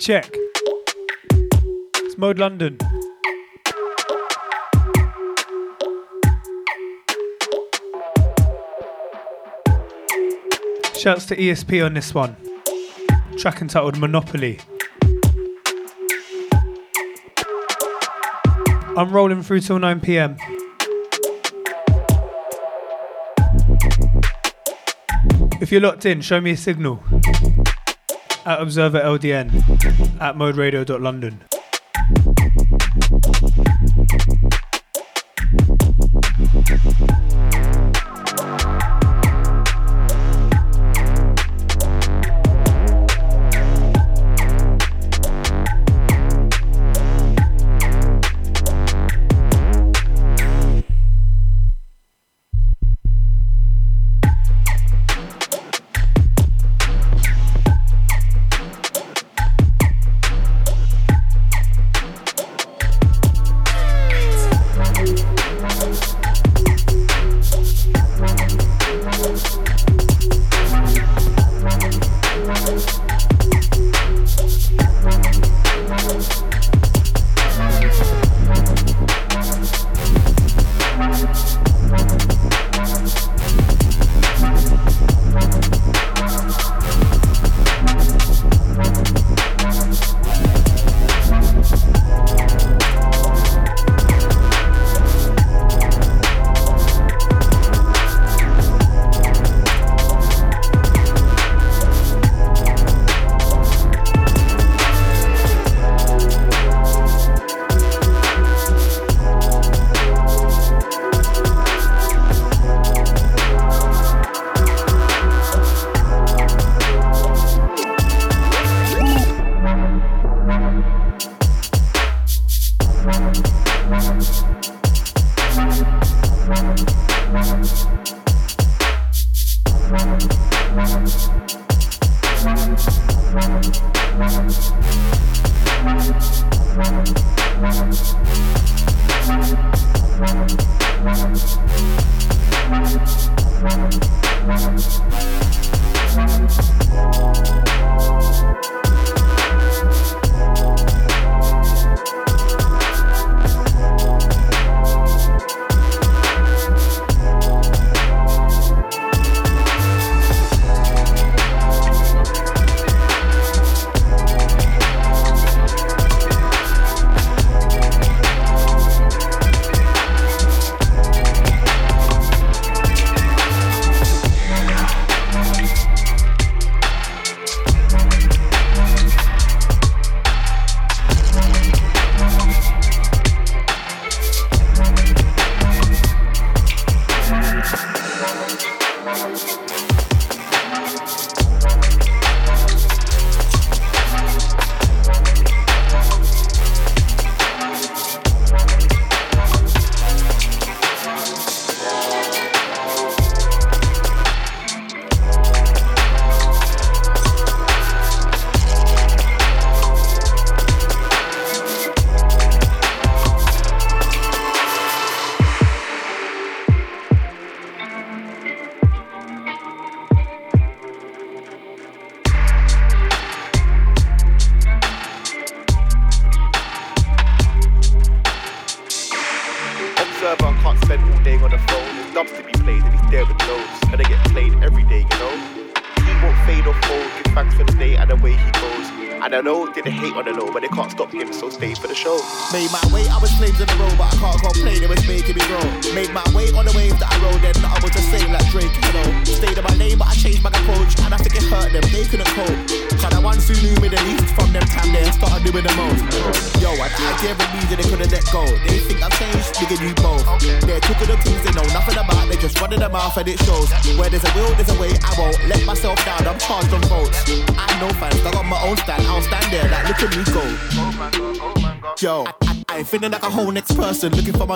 Check. It's Mode London. Shouts to ESP on this one. Track entitled Monopoly. I'm rolling through till 9 pm. If you're locked in, show me a signal at Observer LDN at moderadio.london.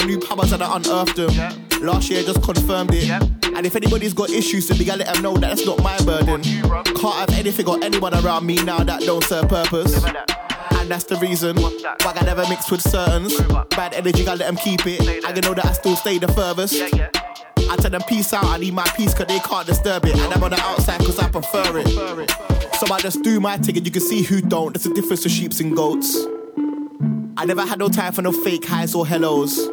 person looking for my new powers and I unearthed them. Yeah. Last year just confirmed it. Yeah. And if anybody's got issues, to be, I let them know that it's not my burden. Can't have anything or anyone around me now that don't serve purpose. And that's the reason why I never mix with certains. Bad energy, I let them keep it. I can know that I still stay the furthest. I tell them peace out, I need my peace cause they can't disturb it. And I'm on the outside cause I prefer it. So I just do my thing and you can see who don't. There's a difference to sheeps and goats. I never had no time for no fake highs or hellos.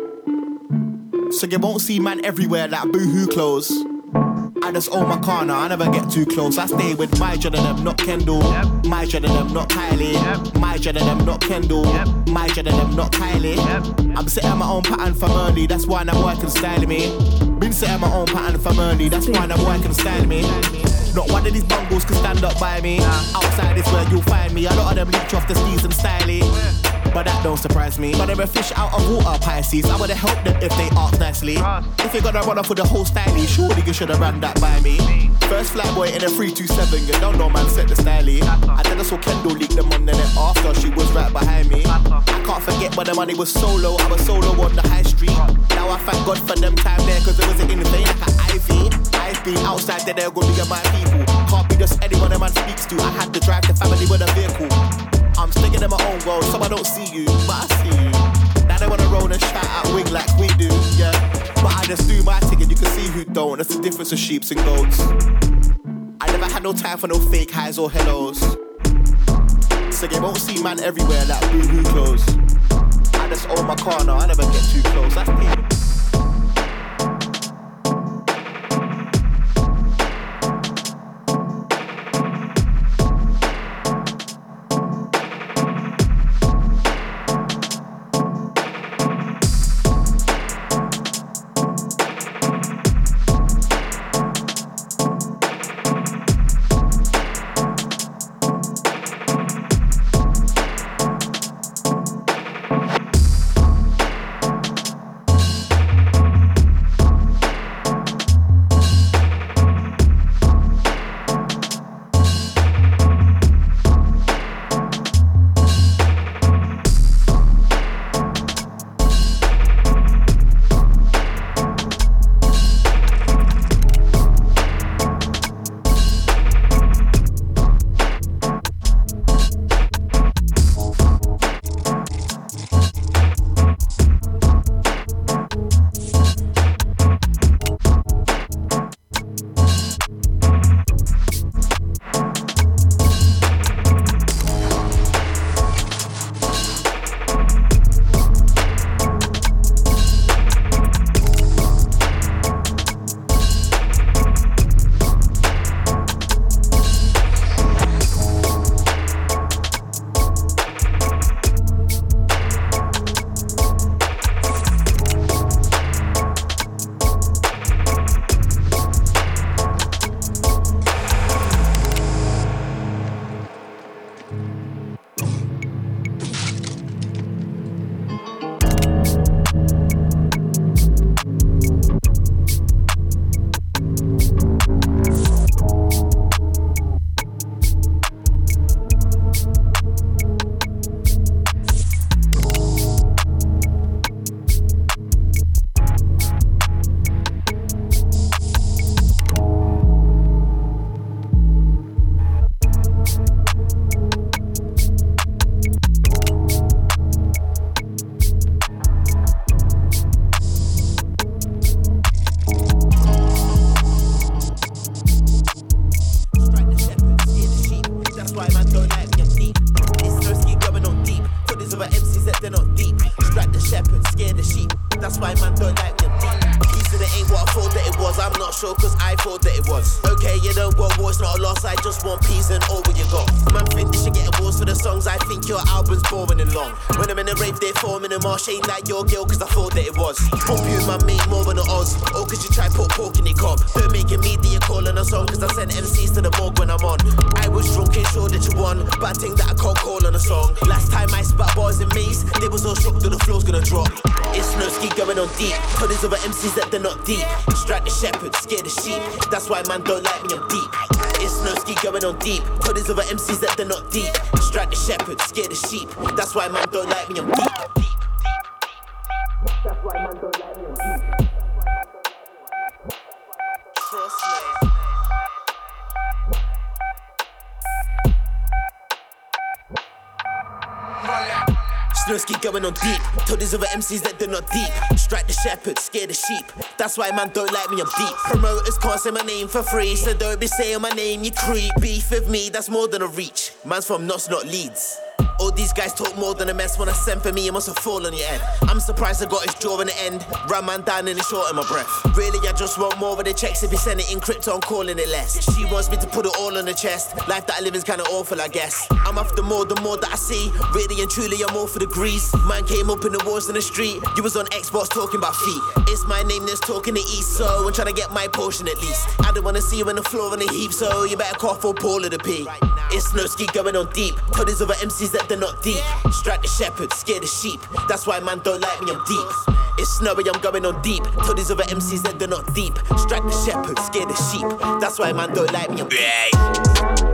So you won't see man everywhere like boohoo clothes. I just own my car now, I never get too close. I stay with my dread of them, not Kendall. Yep. My dread of them, not Kylie. Yep. My dread of them, not Kendall. Yep. My dread of them, not Kylie. Yep. I'm setting my own pattern from early, that's why I'm working styling me. Been setting my own pattern from early, that's why I'm working styling me. Not one of these bungles can stand up by me. Outside is where you'll find me. A lot of them leech off the skis and styling but that don't surprise me. But they're a fish out of water, Pisces. I would've helped them if they asked nicely. If you're gonna run off with the whole stylie, surely you should've ran that by me. First flat boy in a 327, you don't know man set the stylie. I then I saw Kendall leak them on the net after she was right behind me. I can't forget when the money was solo, I was solo on the high street. Now I thank God for them time there, cause it was in vain like an ivy. I've been outside there, they're gonna be my people. Can't be just anyone a man speaks to. I had to drive the family with a vehicle. I'm sticking in my own world, so I don't see you, but I see you. Now they wanna roll and shout out wing like we do, yeah. But I just do my thing and you can see who don't. That's the difference of sheeps and goats. I never had no time for no fake highs or hellos. So you won't see man everywhere like boo-hoo clothes. I just own my car now, I never get too close. That's the world war is not a loss. I just want peace and all what you got. man don't like me, the call on a song 'cause I send MCs to the morgue when I'm on. I was drunk, sure that you won. Bad thing that I can't call on a song. Last time I spat bars and mace, they was all shook that the floor's gonna drop. It's no ski going on deep. Told these other MCs that they're not deep. Strike the shepherd, scare the sheep. That's why man don't like me, I'm deep. That's why man don't like me, I'm deep. Snowski going on deep. Told these other MCs that they're not deep. Strike the shepherd, scare the sheep. That's why man don't like me, I'm deep. Promoters can't say my name for free, so don't be saying my name, you creep. Beef with me, that's more than a reach. Man's from Knots, not Leeds. All these guys talk more than a mess when I send for me, it must have fallen on your head. I'm surprised I got his jaw in the end. Ran man down and it's short in my breath. Really, I just want more of the checks if you send it in crypto, I'm calling it less. She wants me to put it all on the chest. Life that I live is kinda awful, I guess. I'm after more, the more that I see. Really and truly, I'm all for the grease. Man came up in the wars in the street. You was on Xbox talking about feet. It's my name that's talking to east, so I'm trying to get my portion at least. I don't wanna see you on the floor in the heap, so you better cough or Paul of the P. It's no ski going on deep. Told these other MCs that they're not deep. Strike the shepherd, scare the sheep. That's why man don't like me, I'm deep. It's snowy, I'm going on deep. Told these other MCs that they're not deep. Strike the shepherd, scare the sheep. That's why man don't like me, I'm deep.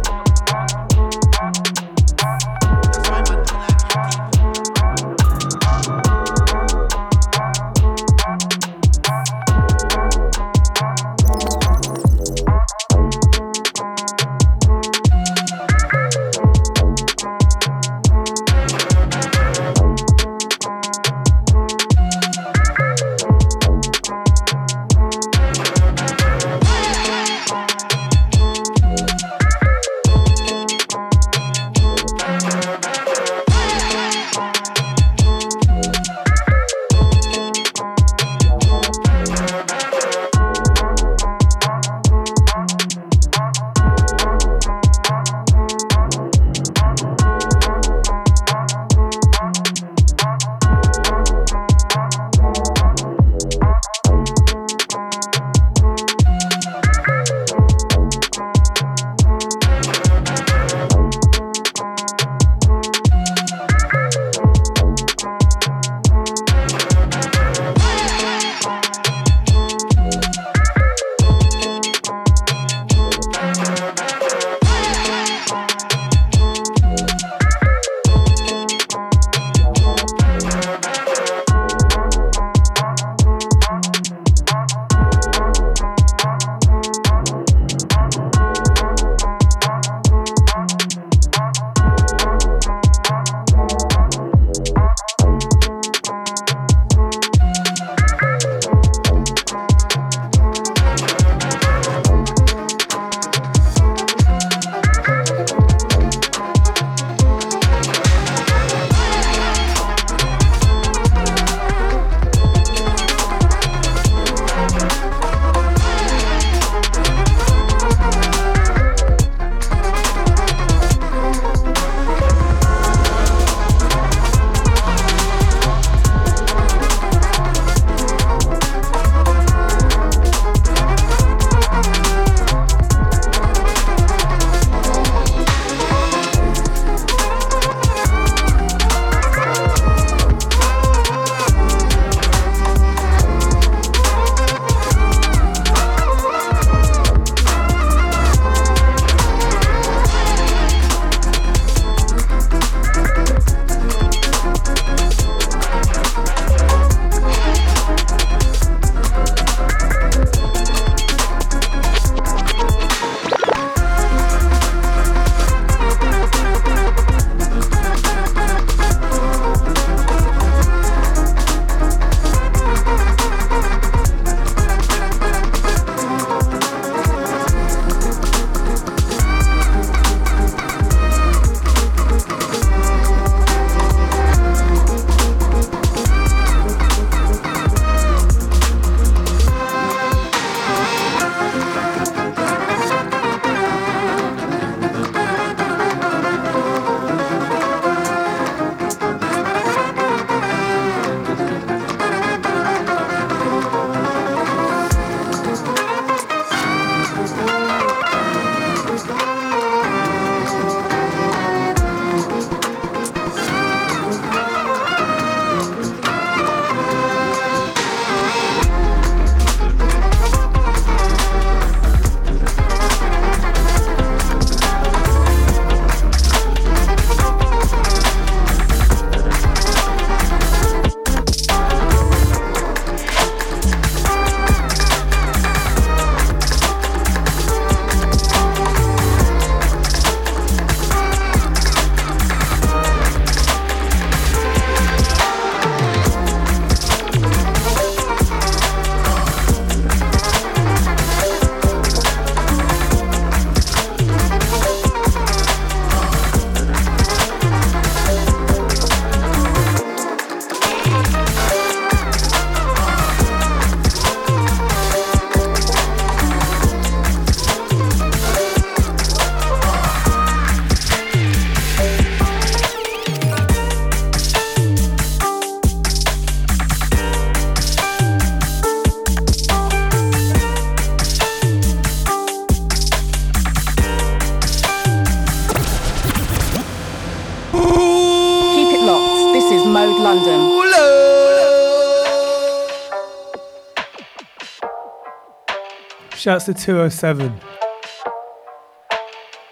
Shouts to 207.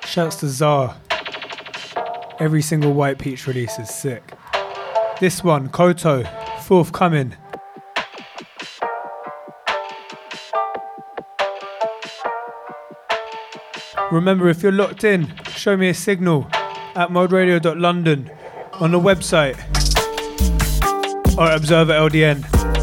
Shouts to Czar. Every single White Peach release is sick. This one, Koto, forthcoming. Remember, if you're locked in, show me a signal at moderadio.london on the website or Observer LDN.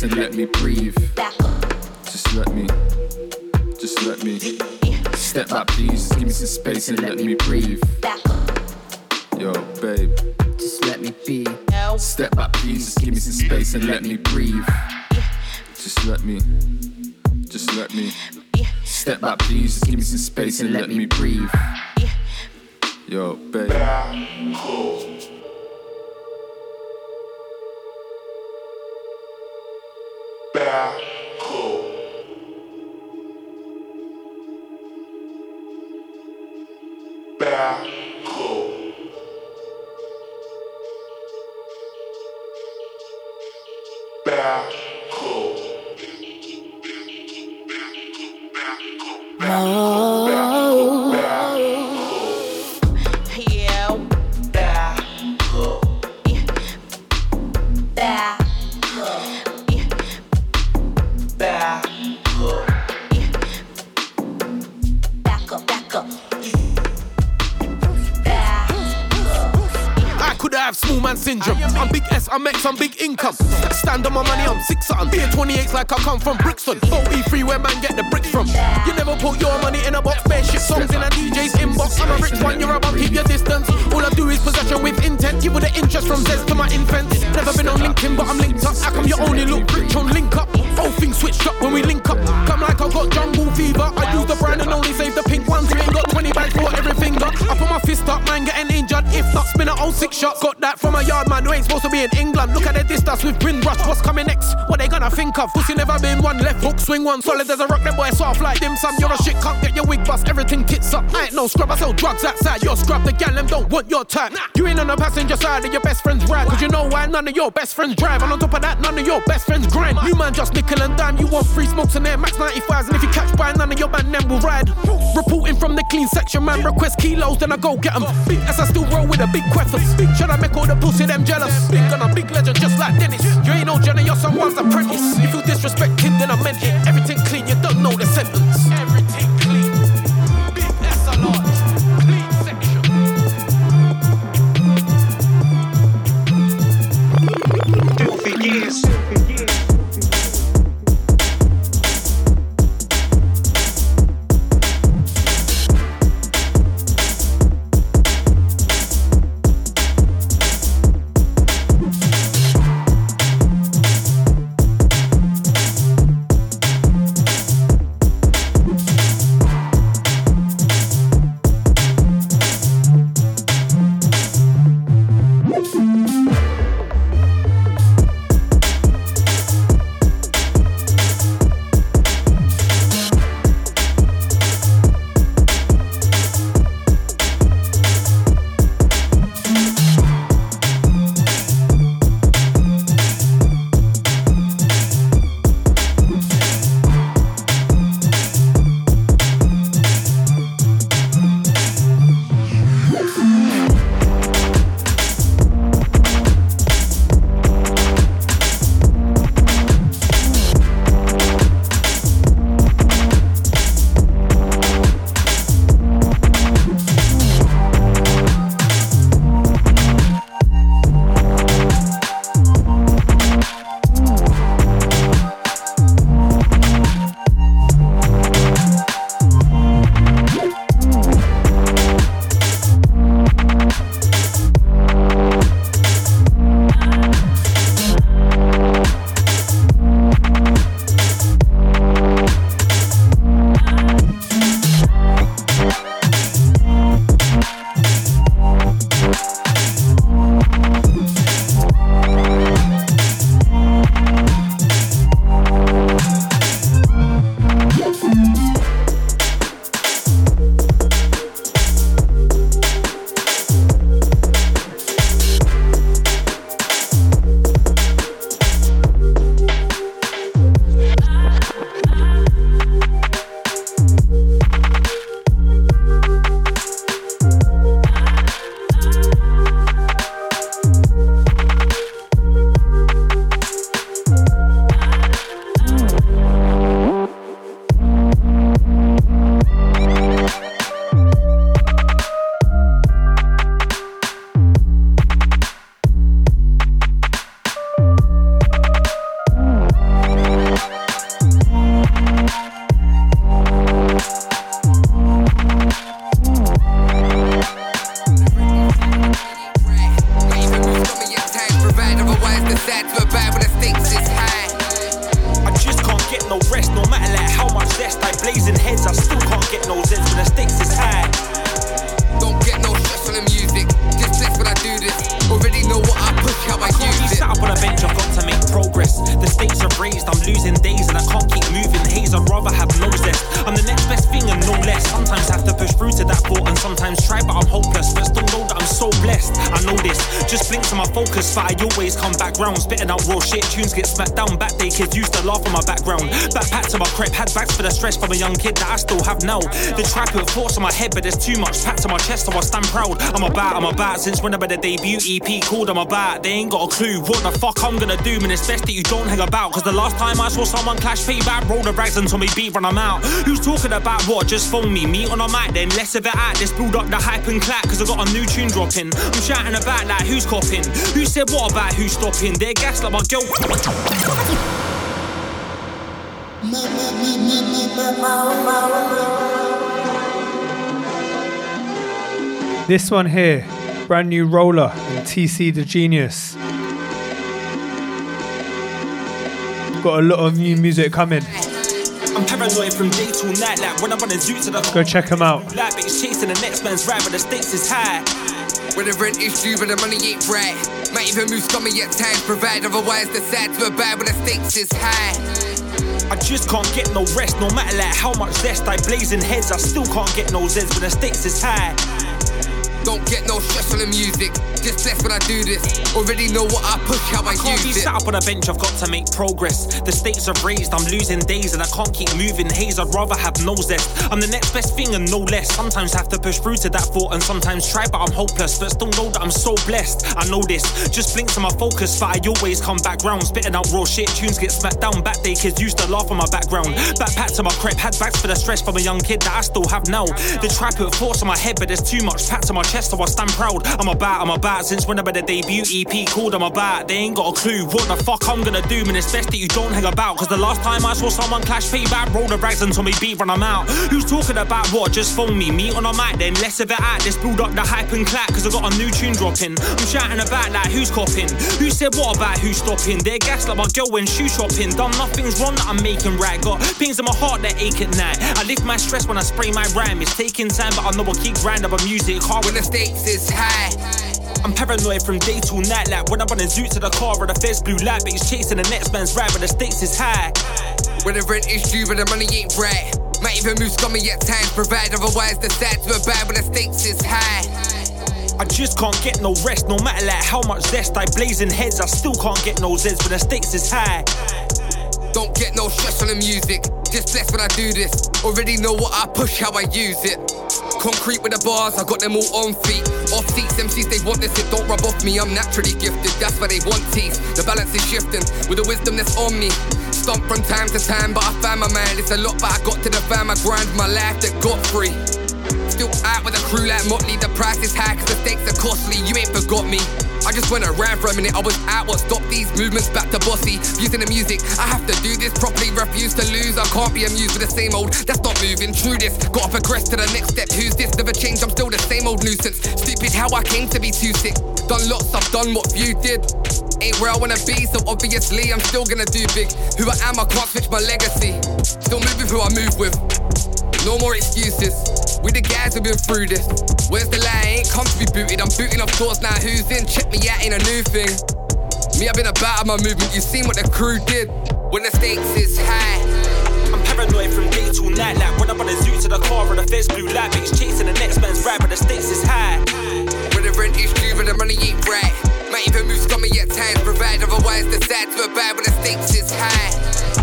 space and let me breathe. Just let me, just let me. Step back, please. Just give me some space and let me breathe. Yo, babe. Just let me be. Step back, please. Just give me some space and let me breathe. Just let me, just let me. Step back, please. Just give me some space and let me pé. like I come from swing one solid as a rock, them boy soft like dim sum. You're a shit, can't get your wig bust, everything tits up. I ain't no scrub, I sell drugs outside. You're scrub, the gal them don't want your type. You ain't on the passenger side of your best friend's ride, cause you know why none of your best friends drive. And on top of that, none of your best friends grind. You man just nickel and dime, you want free smokes in their max 95s. And if you catch by, none of your man them will ride. Reporting from the clean section, man, request kilos, then I go get them. Big as I still roll with a big queffers. Should I make all the pussy them jealous? Big on a big legend, just like Dennis. You ain't no Jenny, you're someone's apprentice. If you disrespect him, then I meant it. Everything there's too much packed to my chest, so I stand proud. I'm about, I'm about since whenever the debut EP called, I'm about. They ain't got a clue what the fuck I'm gonna do, man. It's best that you don't hang about. Cause the last time I saw someone clash feedback, roll the rags until me beat run I'm out. Who's talking about what? Just phone me. Me on a mic, then less of it out. Let's build up the hype and clap, cause I got a new tune dropping. I'm shouting about like who's copying? Who said what about who's stopping? They're gas like my girl. This one here, brand new roller and TC the Genius. Got a lot of new music coming. I'm paranoid from day till night, like when I run a zoo to the Go check them out. Like bitch chasing the next man's ride, but the stakes is high. When the rent is due, but the money ain't right. Might even move scummy at times, provide otherwise the sad to a bad when the stakes is high. I just can't get no rest, no matter like how much zest I blaze in heads. I still can't get no zeds when the stakes is high. Don't get no stress on the music. Just bless when I do this. Already know what I push, how I, I can't use be it. sat up on a bench, I've got to make progress. The stakes are raised, I'm losing days and I can't keep moving. Haze, I'd rather have no zest. I'm the next best thing and no less. Sometimes have to push through to that thought and sometimes try, but I'm hopeless. But still know that I'm so blessed. I know this. Just blink to my focus, but I always come back round. Spitting out raw shit, tunes get smacked down. Back day kids used to laugh on my background. Backpack to my crep, had bags for the stress from a young kid that I still have now. The trap put thoughts on my head, but there's too much packed to my chest, so I stand proud. I'm about, I'm about since whenever the debut EP called, I'm about. They ain't got a clue what the fuck I'm gonna do, man. It's best that you don't hang about. Cause the last time I saw someone clash feedback, roll the rags until me beat run I'm out. Who's talking about what? Just phone me. meet on a mic, then less of it out. Let's build up the hype and clap, cause I got a new tune dropping. I'm shouting about like who's copping? Who said what about who's stopping? They're gas like my girl when shoe shopping. Done nothing's wrong that I'm making right. Got things in my heart that ache at night. I lift my stress when I spray my rhyme. It's taking time, but I know I keep grind up a music hard when the stakes is high. I'm paranoid from day till night, like when I run a zoo to the car or the face blue light, but he's chasing the next man's ride, but the stakes is high. When the rent is due, but the money ain't right. Might even move scummy at times, provide otherwise the to a bad, but the stakes is high. I just can't get no rest, no matter like how much zest I blazing heads, I still can't get no zeds, but the stakes is high. Don't get no stress on the music, just bless when I do this. Already know what I push, how I use it. Concrete with the bars, I got them all on feet. Off seats, MCs, they want this, it don't rub off me. I'm naturally gifted, that's why they want teeth. The balance is shifting with the wisdom that's on me. Stomp from time to time, but I found my man. It's a lot, but I got to the fam, I grind my life that got free. Still out with a crew like Motley, the price is high, cause the stakes are costly. You ain't forgot me. I just went around for a minute, I was out, what stopped these movements back to bossy. Using the music, I have to do this properly, refuse to lose. I can't be amused with the same old, that's not moving through this. Gotta progress to the next step, who's this? Never changed, I'm still the same old nuisance. Stupid how I came to be too sick. Done lots, I've done what you did. Ain't where I wanna be, so obviously I'm still gonna do big. Who I am, I can't switch my legacy. Still moving who I move with. No more excuses. We the guys who've been through this. Where's the lie? Ain't come to be booted. I'm booting off doors now. Who's in? Check me out, ain't a new thing. Me, I've been about my movement. You seen what the crew did when the stakes is high. I'm paranoid from day till night. Like when I'm on a zoo to the car or the face blue light. Bitch chasing the next man's ride, but the stakes is high. When the rent is due, but the money ain't right. Might even move scummy at times. Provide otherwise the sad to a bad when the stakes is high.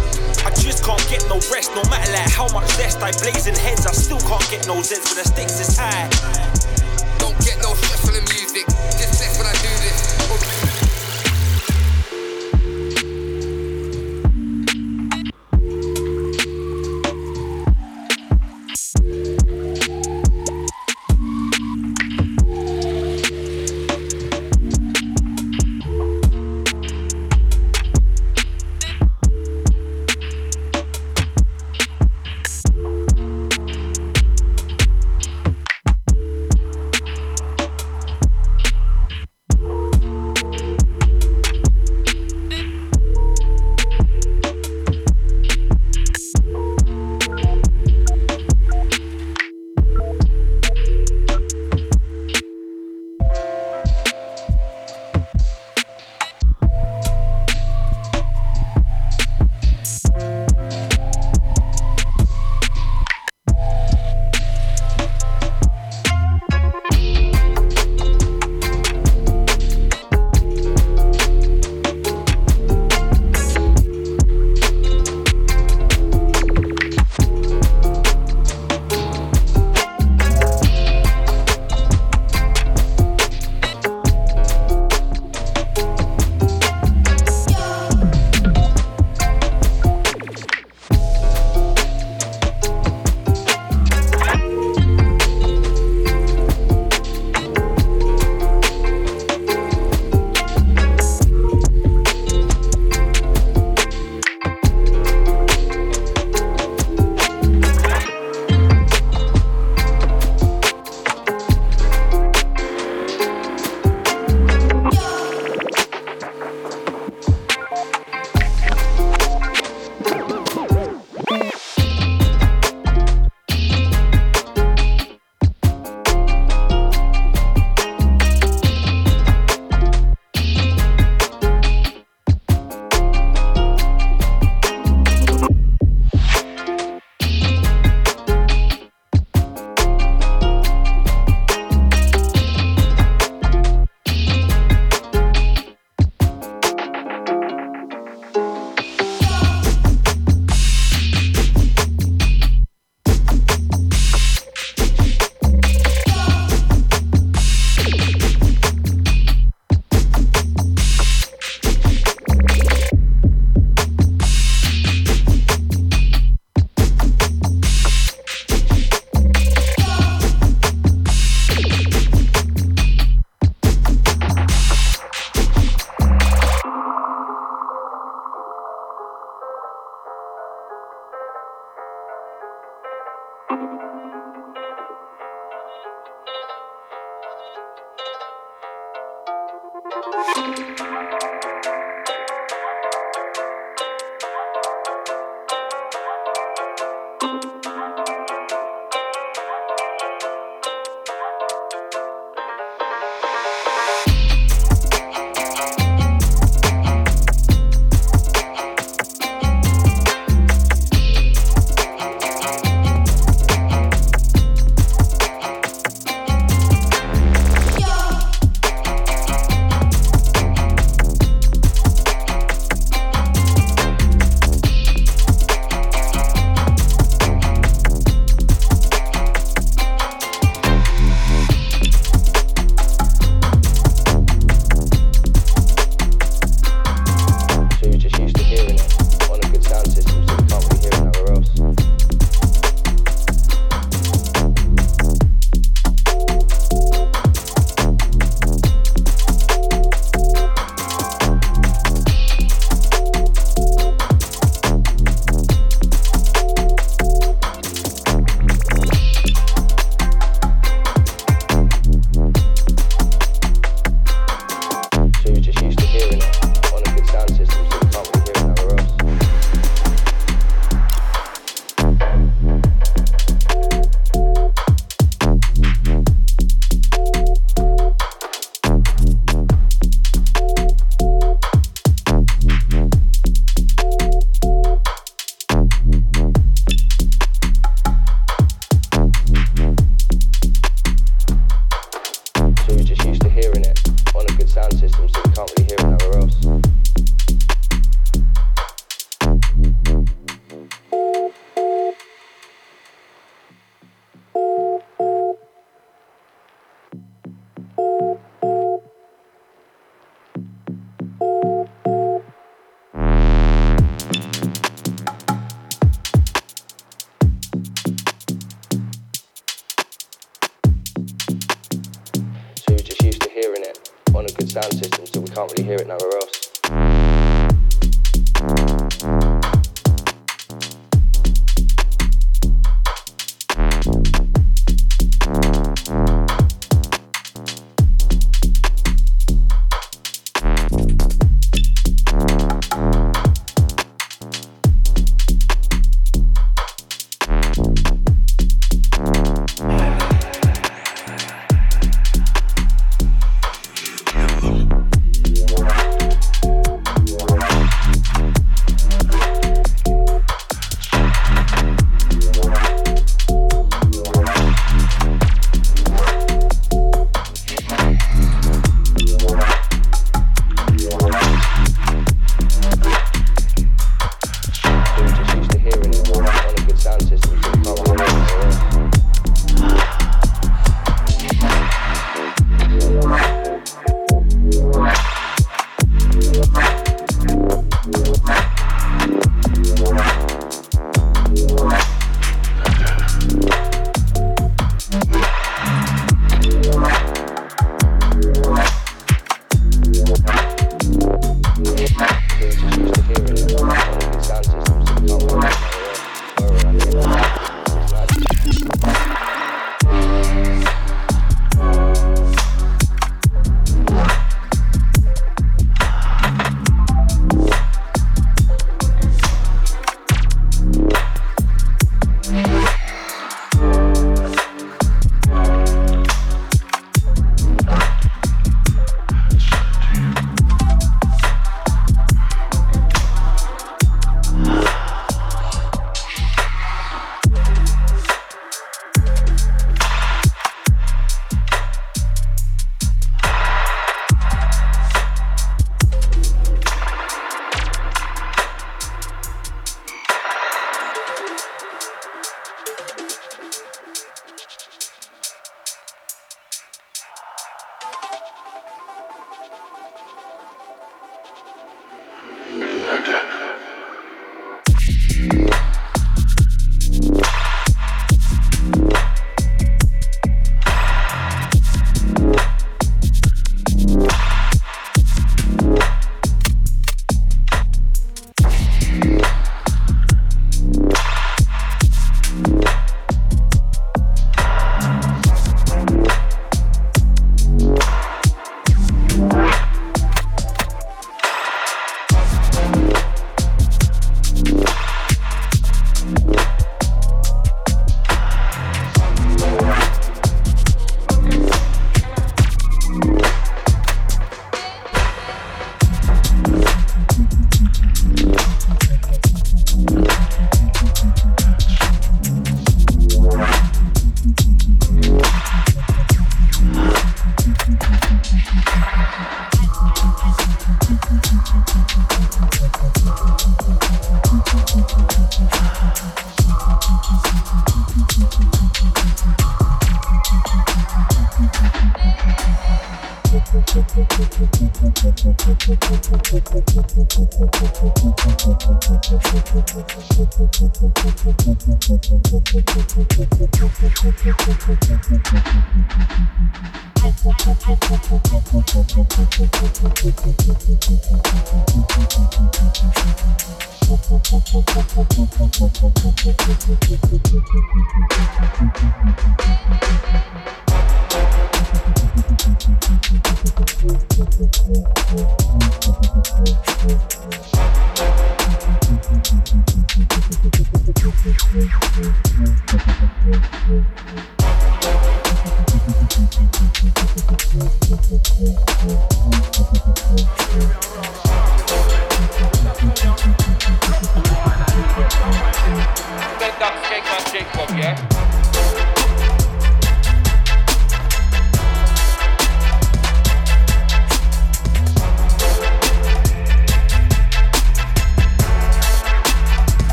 I just can't get no rest, no matter like how much zest I blaze in heads. I still can't get no zeds when the stakes is high.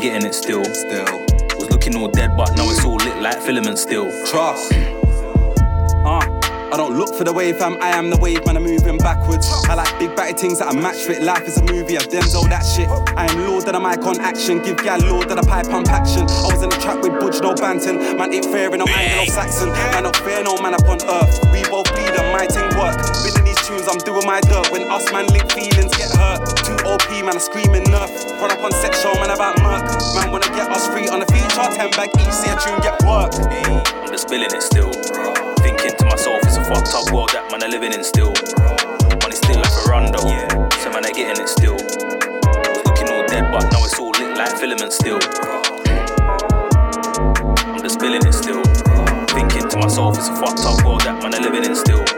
Getting it still. Still. Was looking all dead, but now it's all lit like filament still. Trust. Uh. I don't look for the wave, fam. I am the wave, man. I'm moving backwards. I like big batty things that I match with. Life is a movie, I Denzel that shit. I am Lord of the mic on action. Give gal Lord of the pipe pump action. I was in the trap with Budge, no banting. Man, ain't fair in no Anglo-Saxon. Man, not fair, no man up on earth. We both bleed and my thing work. Tunes, I'm doing my dirt. When us man link feelings get hurt. Two OP, man, I'm screaming nerf. Run up on set show, man, about murk. Man, wanna get us free on the feature. 10 bag each, a tune get work. I'm just spilling it still. Thinking to myself, it's a fucked up world that man are living in still. Money still like a rondo, yeah. So man are getting it still. Looking all dead, but now it's all lit like filament still. I'm just spilling it still. Thinking to myself, it's a fucked up world that man are living in still.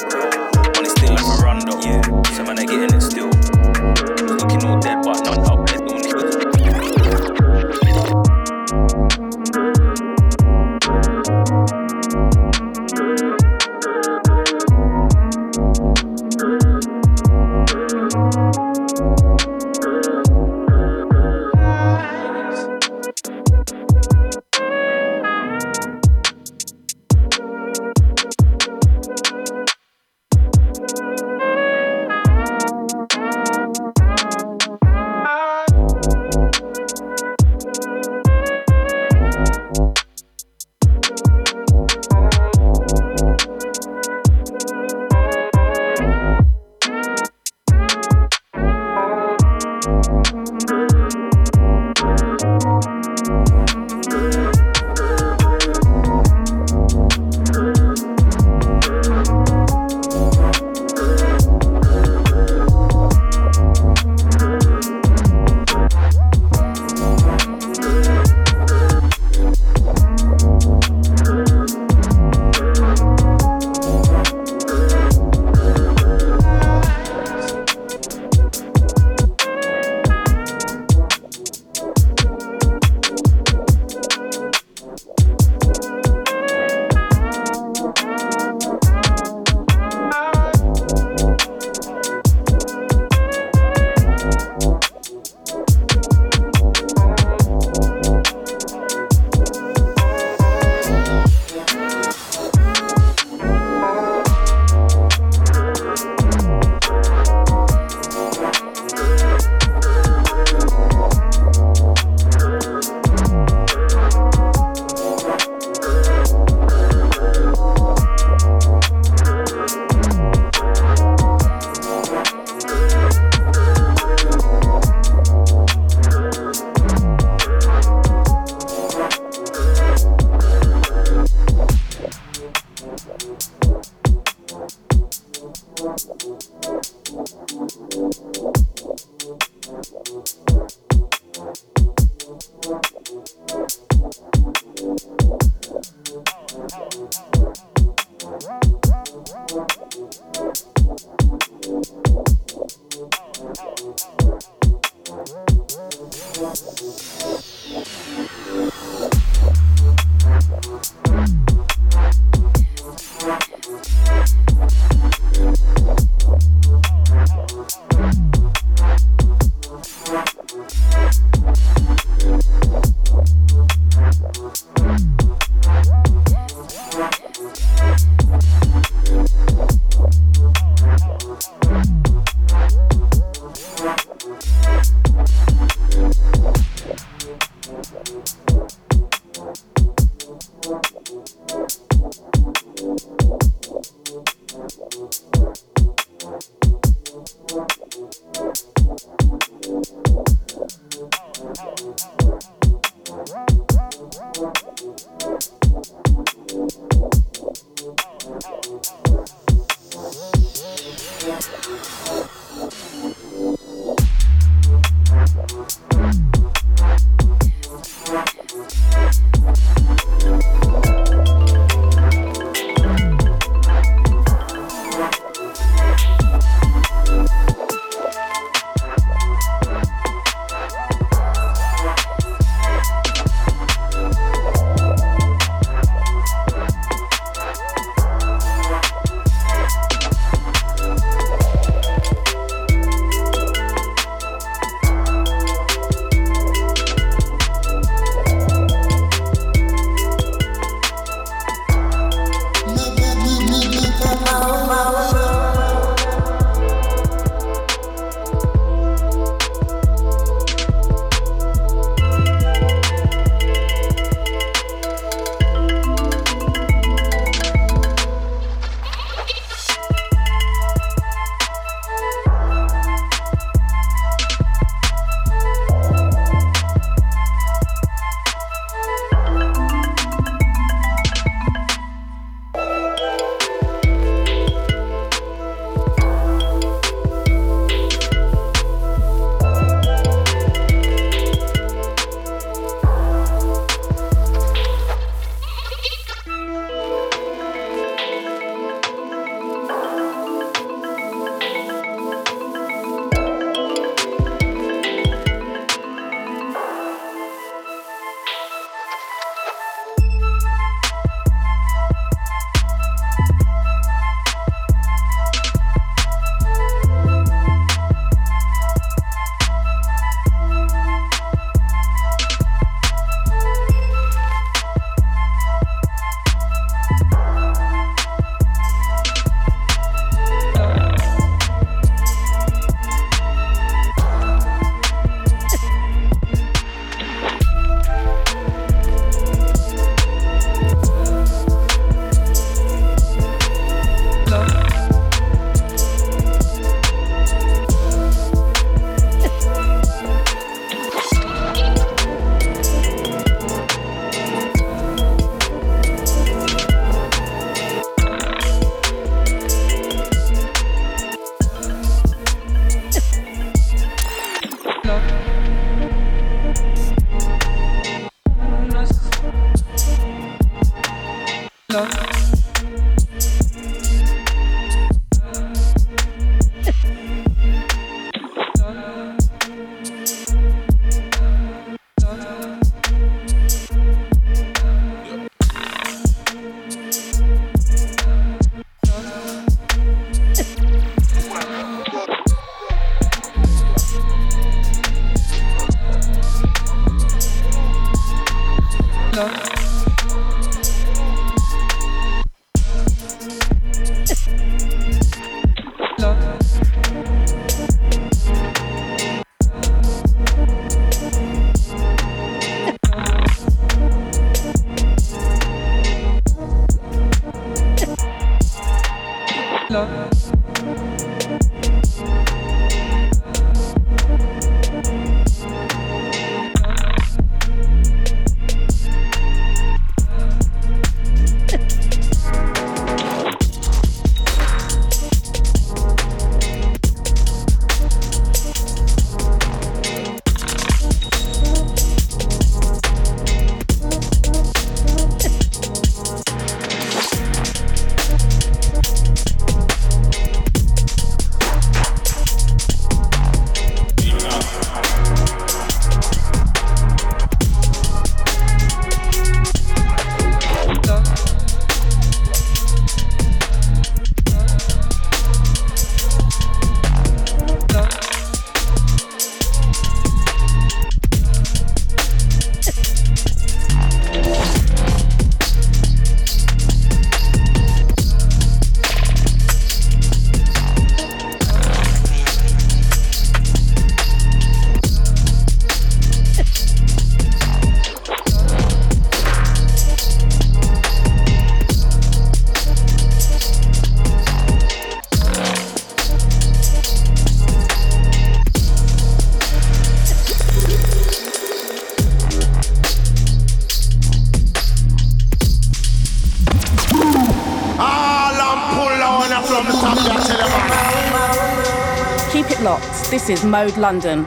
Mode London.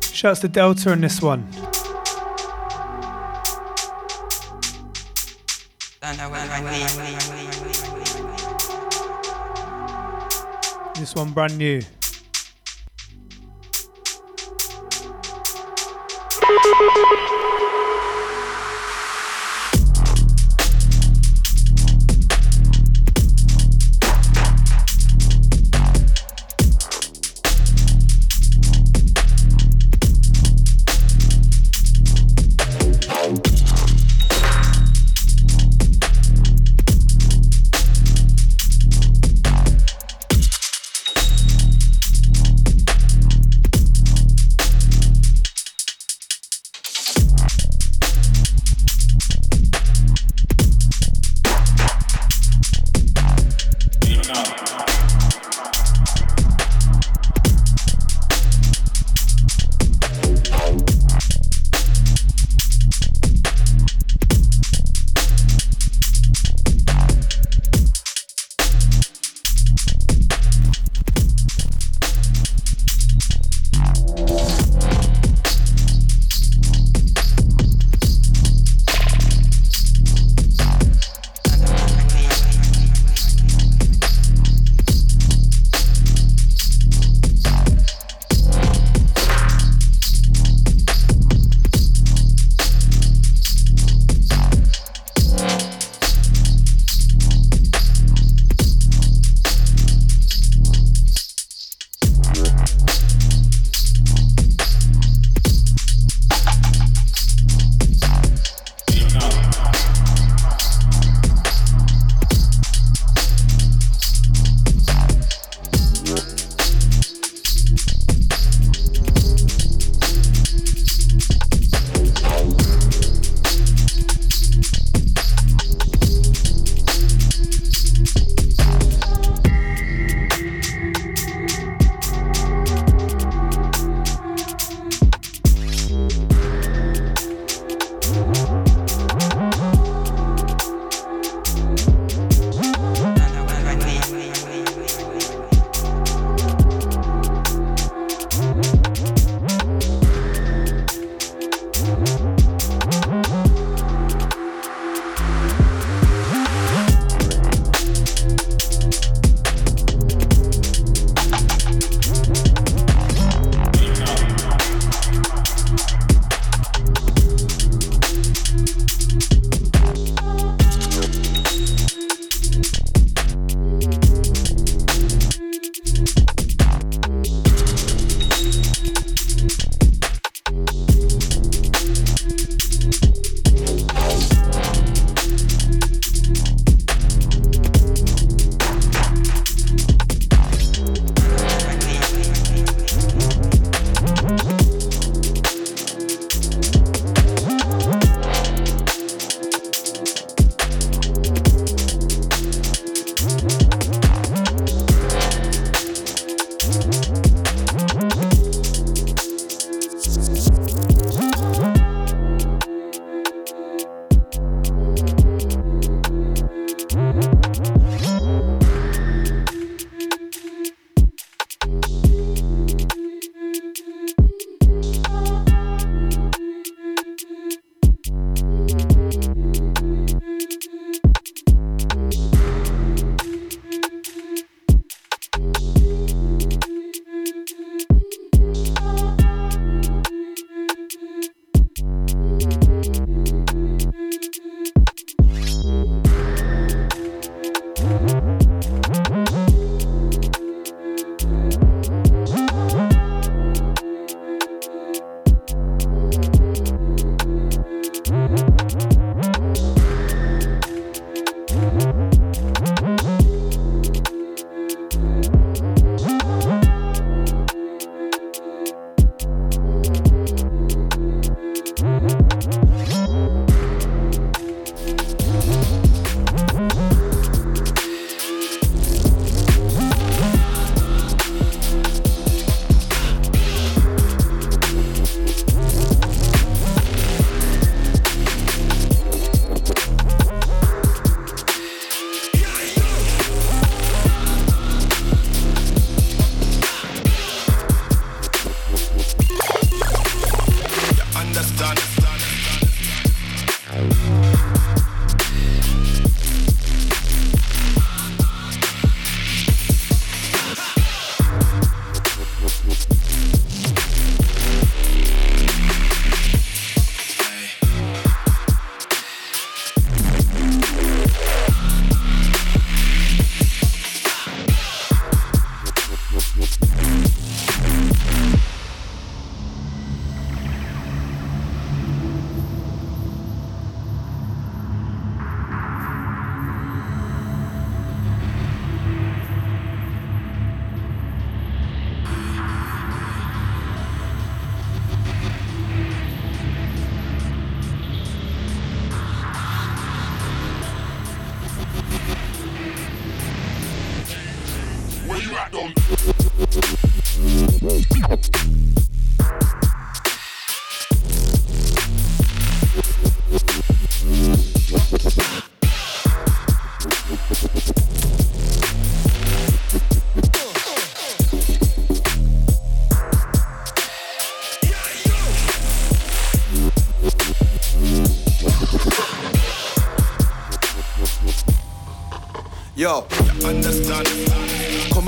Shouts to Delta in this one. This one brand new.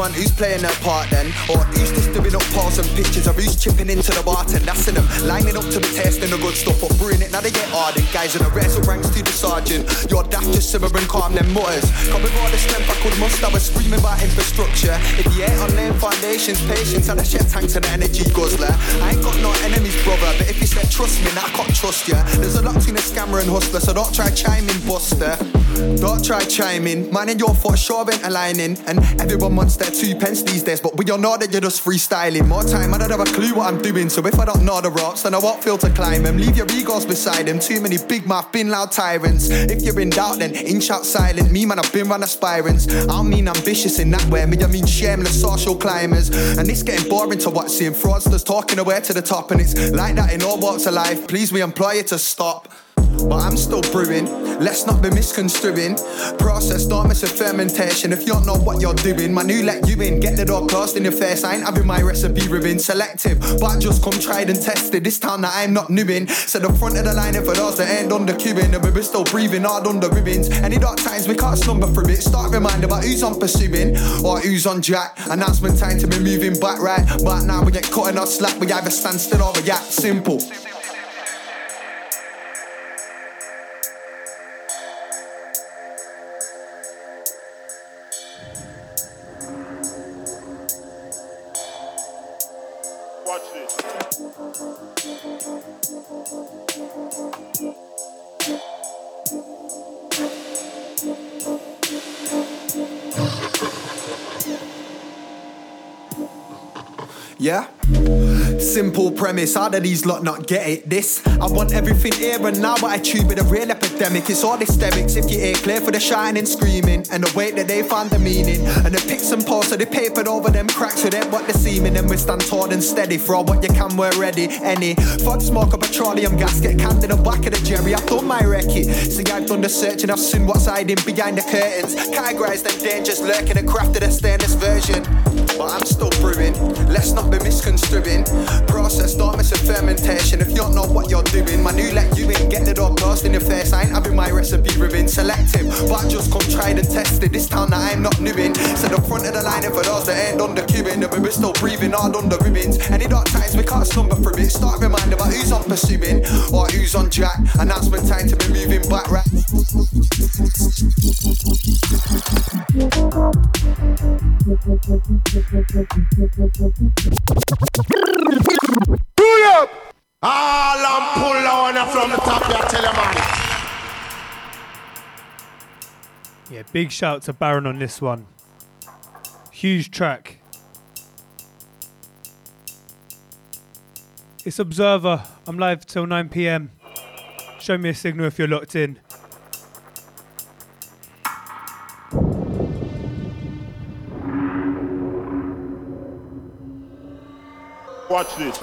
On, who's playing their part then? Or who's just doing up pals and pictures? Or who's chipping into the bartend? That's in them. Lining up to be tasting the good stuff, but brewing it now they get ardent. Guys in the ranks to the sergeant. Your daft just simmer and calm them mutters. Come with all the strength I could must, I was screaming about infrastructure. If you ain't on laying foundations, patience, and the shed tanks and the energy guzzler. I ain't got no enemies, brother, but if you said trust me, now I can't trust ya. There's a lot in a scammer and hustler, so don't try chiming, buster. Don't try chiming. And your foot sure ain't aligning. And everyone wants their two pence these days, but we all know that you're just freestyling. More time, I don't have a clue what I'm doing. So if I don't know the ropes, then I won't feel to climb them. Leave your egos beside them. Too many big mouth, bin loud tyrants. If you're in doubt, then inch out silent. Me, man, I've been run aspirants. I don't mean ambitious in that way. Me, I mean shameless social climbers. And it's getting boring to watch seeing fraudsters talking away to the top. And it's like that in all walks of life. Please, we employ you to stop but I'm still brewing. Let's not be misconstruing. Process, don't miss a fermentation. If you don't know what you're doing, my new let you in. Get the door closed in your face. I ain't having my recipe ribbon selective, but I just come tried and tested. This time that I'm not new in. So the front of the line, and for those that ain't the cubing, and we're still breathing hard on the ribbons. Any dark times we can't slumber for it. Start reminder about who's on pursuing or who's on jack. Announcement time to be moving back right. But now we get cutting our slack. We either stand still or react. Simple. Yeah? Simple premise, how do these lot not get it? This, I want everything here and now, but I tube with a real epidemic. It's all hysterics if you ain't clear for the and screaming, and the way that they find the meaning. And the pics and posts, so they papered over them cracks with them what they're seeming. And we stand tall and steady for all what you can, we're ready. Any fog, smoke, or petroleum gas, get canned in the back of the jerry. I've done my recce. See, I've done the search and I've seen what's hiding behind the curtains. Categorized them dangers lurking and crafted a stainless version. But I'm still brewing, let's not be misconstruing. Process, don't miss a fermentation. If you don't know what you're doing, my new let you in, get the door closed in your face. I ain't having my recipe ribbon selective, but I just come tried and tested. This town that I'm not new in. So the front of the line, and for those that ain't on the cubing, the we're still breathing hard on the ribbons. Any dark times we can't slumber for it. Start reminding about who's on pursuing or who's on jack. Announcement time to be moving back right. Pull up! All I'm pull on from the top, I tell you, man. Yeah, big shout to Baron on this one. Huge track. It's Observer. I'm live till 9 pm. Show me a signal if you're locked in. Watch this.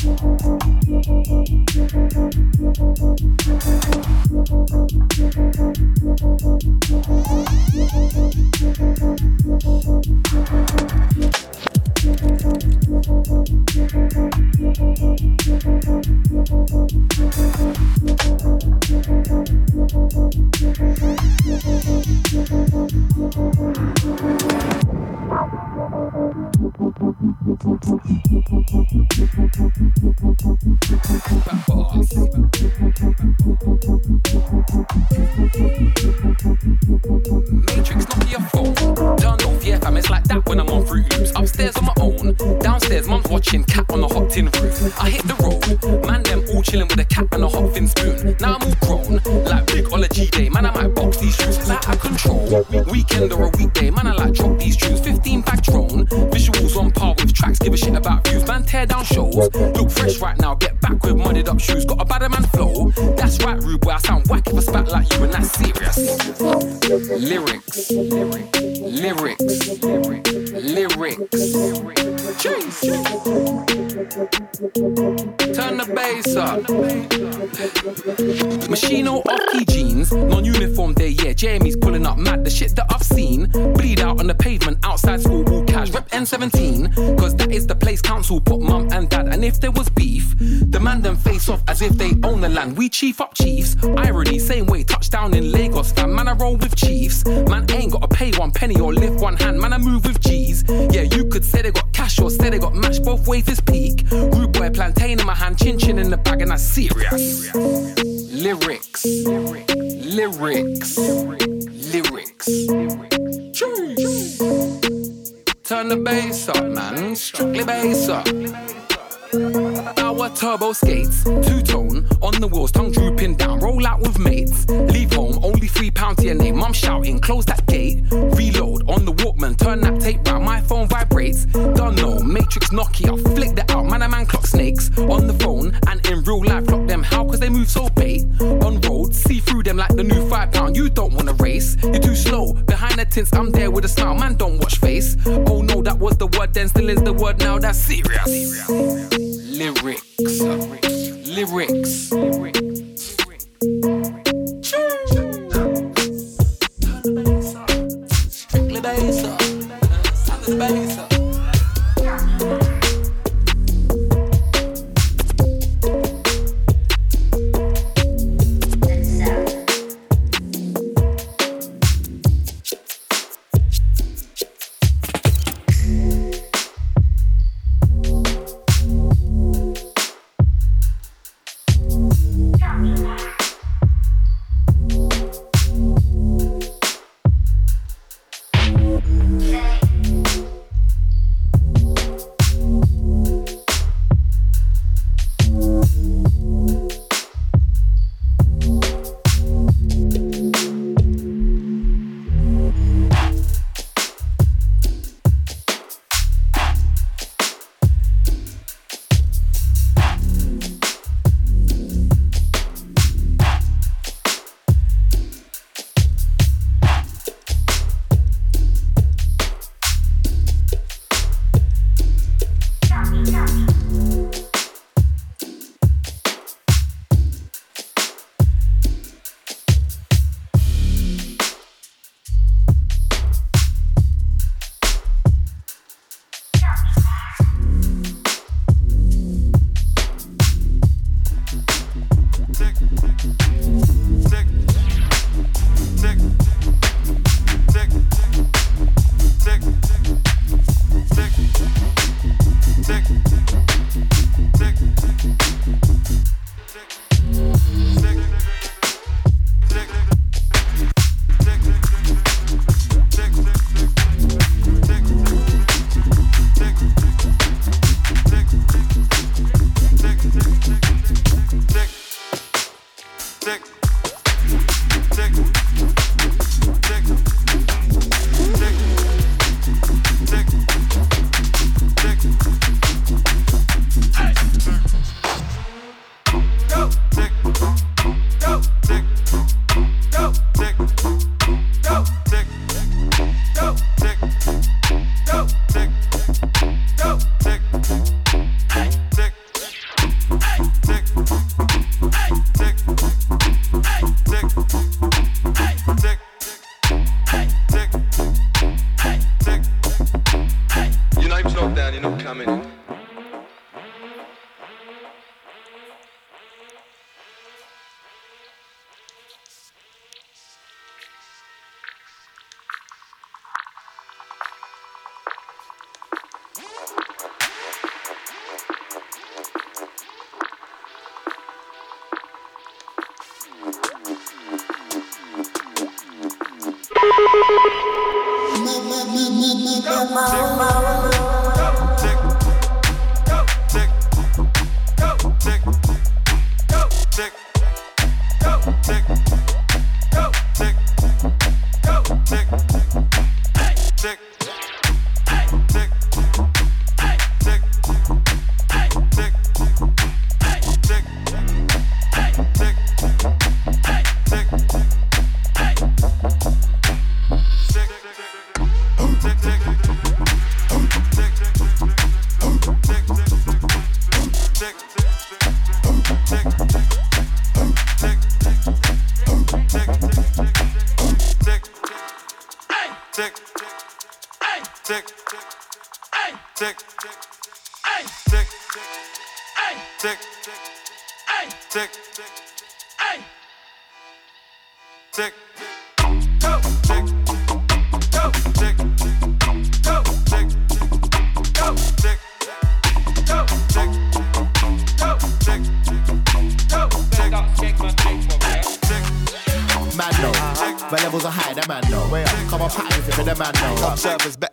Thank chief up chiefs.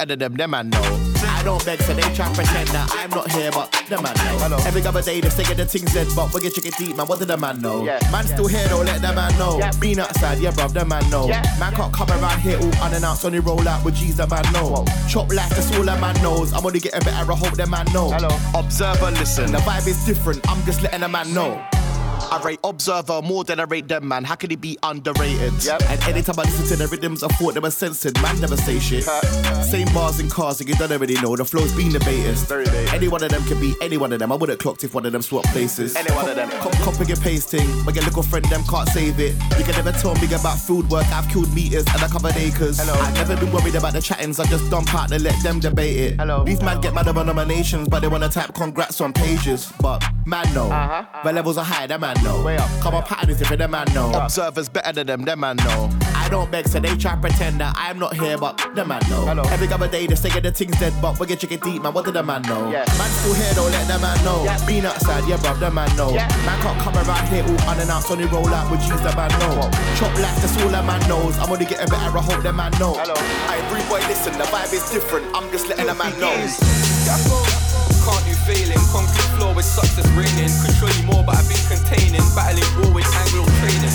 Observers better than them, them man know. I don't beg, so they try to pretend that I'm not here, but the man know. Every other day they say get the things dead, but we get chicken deep, man. What did the man know? Yeah. Man still here, don't let the man know. Been outside, yeah, bruv, the man know. Man can't come around here all unannounced, only roll out with G's, the man know. Chop life, that's all the man knows. I'm only getting better, I hope the man know. Observer, listen, the vibe is different. I'm just letting the man know. I rate Observer more than I rate them, man. How can he be underrated? And anytime I listen to the rhythms, I thought they were censored. Man never say shit. Same bars and cars, don't already know. The flow's been debated. Any one of them can be any one of them. I wouldn't clocked if one of them swapped places. Any one of them. Cop, copying and pasting. My little friend them can't save it. You can never tell me about food work. I've killed meters and I covered acres. I've never been worried about the chattings. I just dump out and let them debate it. Hello. These man get mad about nominations, but they wanna type congrats on pages. But man know, my uh-huh. levels are high. That man know. Come on, pattern is if the man know. Observers better than them. Them man know. I don't beg, so they try to pretend that I'm not here, but the man know. Every other day they say get the things dead, but we get chicken deep, man. What did the man know? Man still here, don't let the man know. Been outside, yeah, bruv, the man know. Man can't come around here all unannounced, only roll out with G's, the man know. Chop life, that's all the man knows. I'm only getting better, I hope the man know. I every boy listen, the vibe is different. I'm just letting the man know. Can't do failing, concrete floor with success raining. Could show you more, but I've been containing. Battling raw with Anglo training.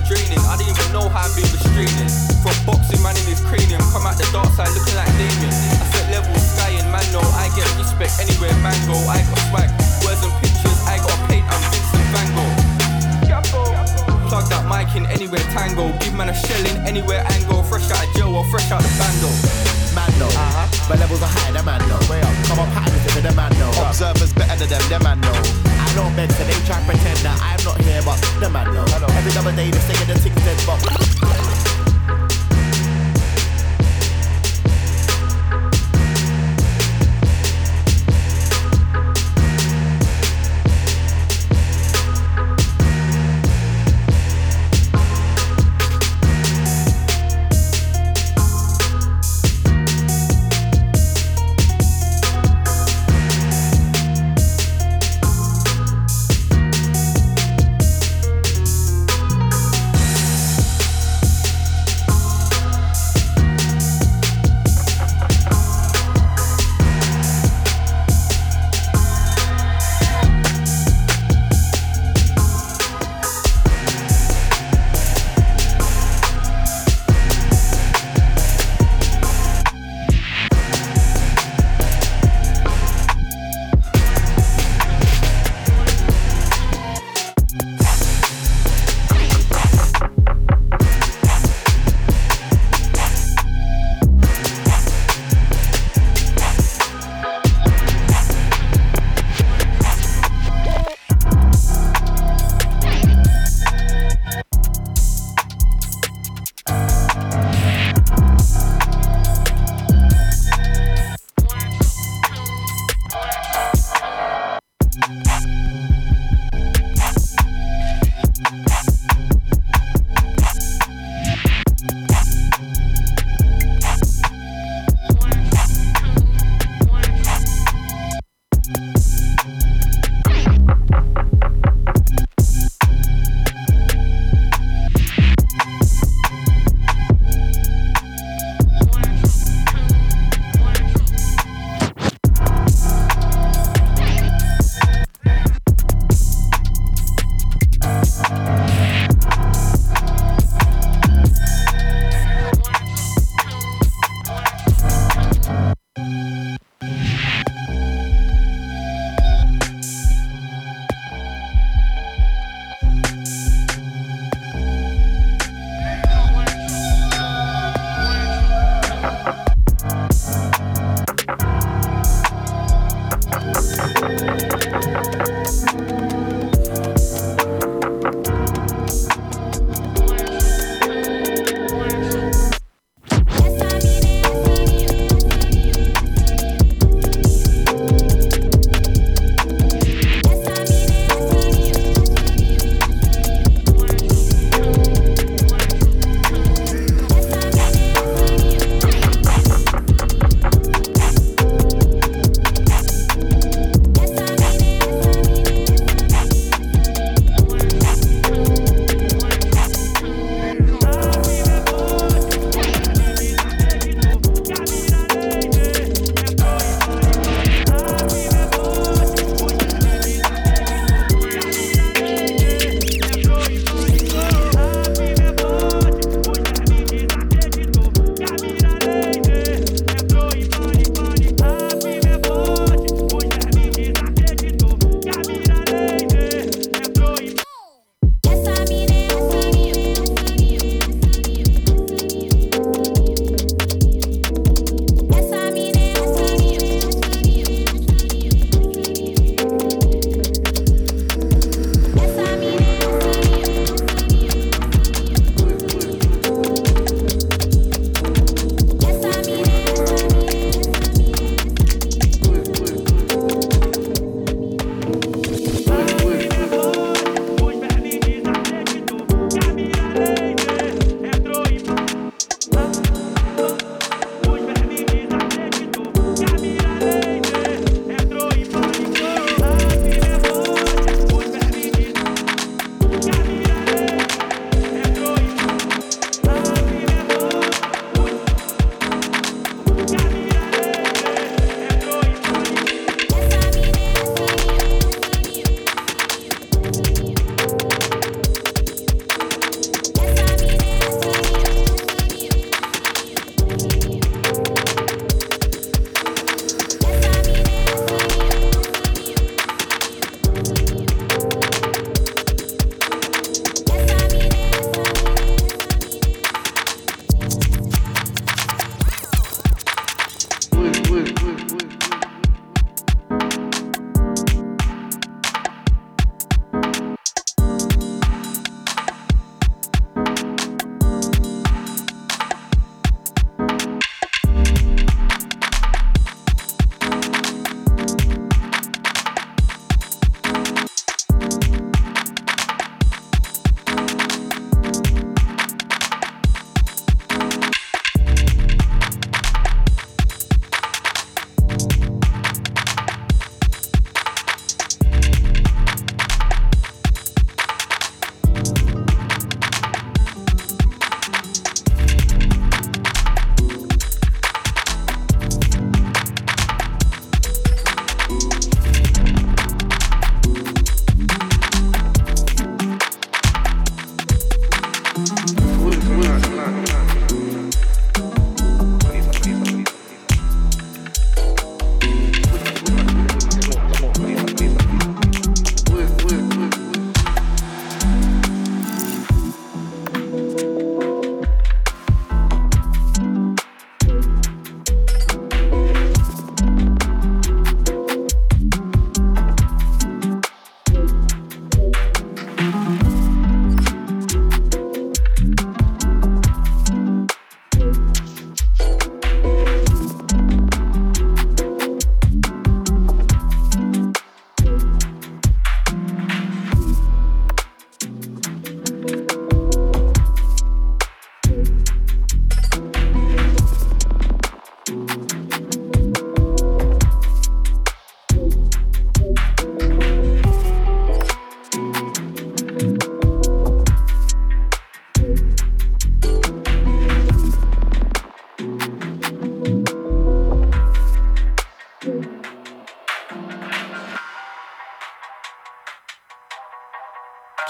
I'm a loner, people are draining. I didn't even know how I've been restraining. From boxing, man in his cranium. Come out the dark side looking like Damien. I set level, sky and man, no. I get respect anywhere, man go. I got swag, words and pictures. I got paint, I'm Vincent Van Gogh. Plug that mic in anywhere tango. Give man a shell in anywhere angle. Fresh out of jail or fresh out the bando. Man know, uh-huh. my levels are high, that man know. Come on, pattern is if the man know. Observers better than them, them man know. Don't beg, so they try pretend that I'm not here, but the man know. Every other day they say the things dead, but.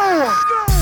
go!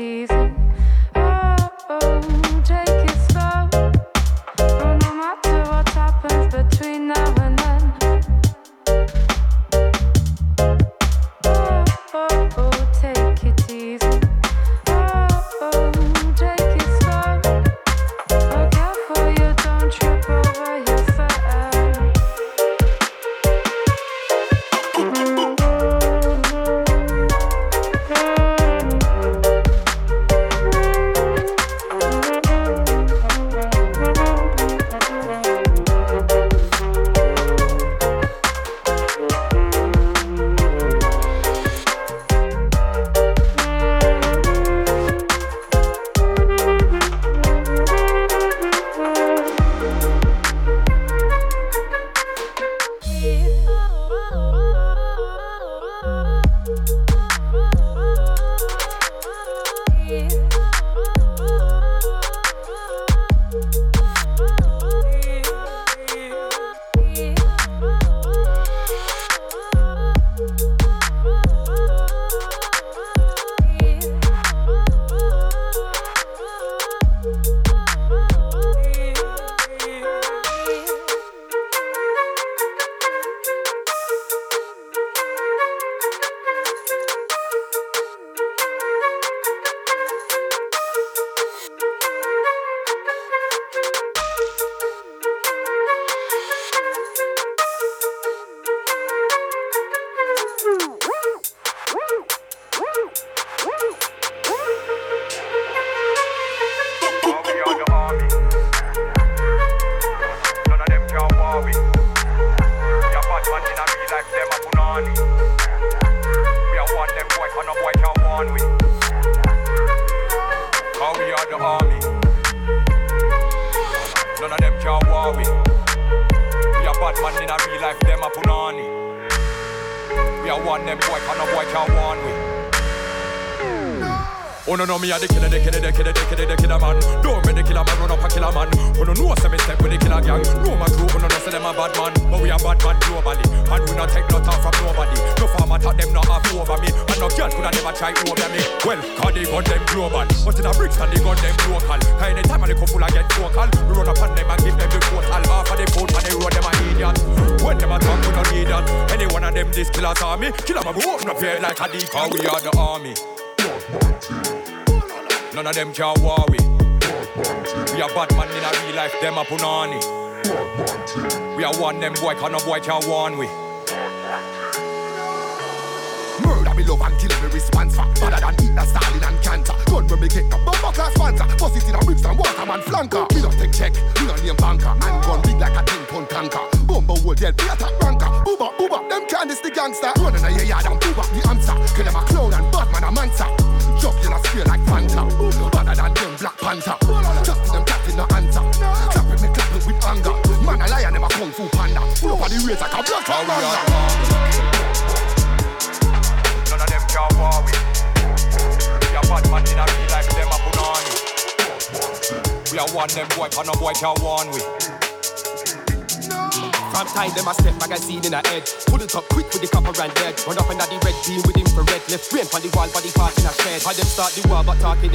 receive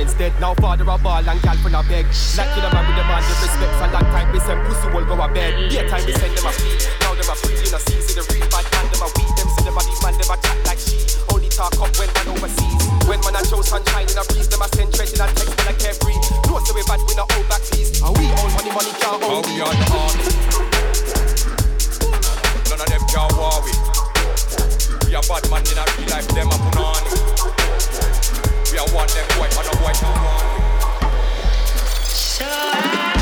Instead, now father a ball and gal friend a beg. Like in a man with a man, the respect for long time. We send pussy all go a bed. Be time we send them a fee. Now them a free in a season. The real bad man, them a weed Them see the body man, them a chat like she. Only talk up when man overseas. When man a show sunshine in a breeze, them a send tread in a text when I carefree. No, so we bad, we not hold back please. And we all money, money can't hold. We on the army. None of them can war with. We are bad man in a real life, them a put on. We are one them white, and a white one. So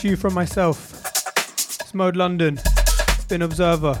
to you from myself. It's Mode London, it's been Observer.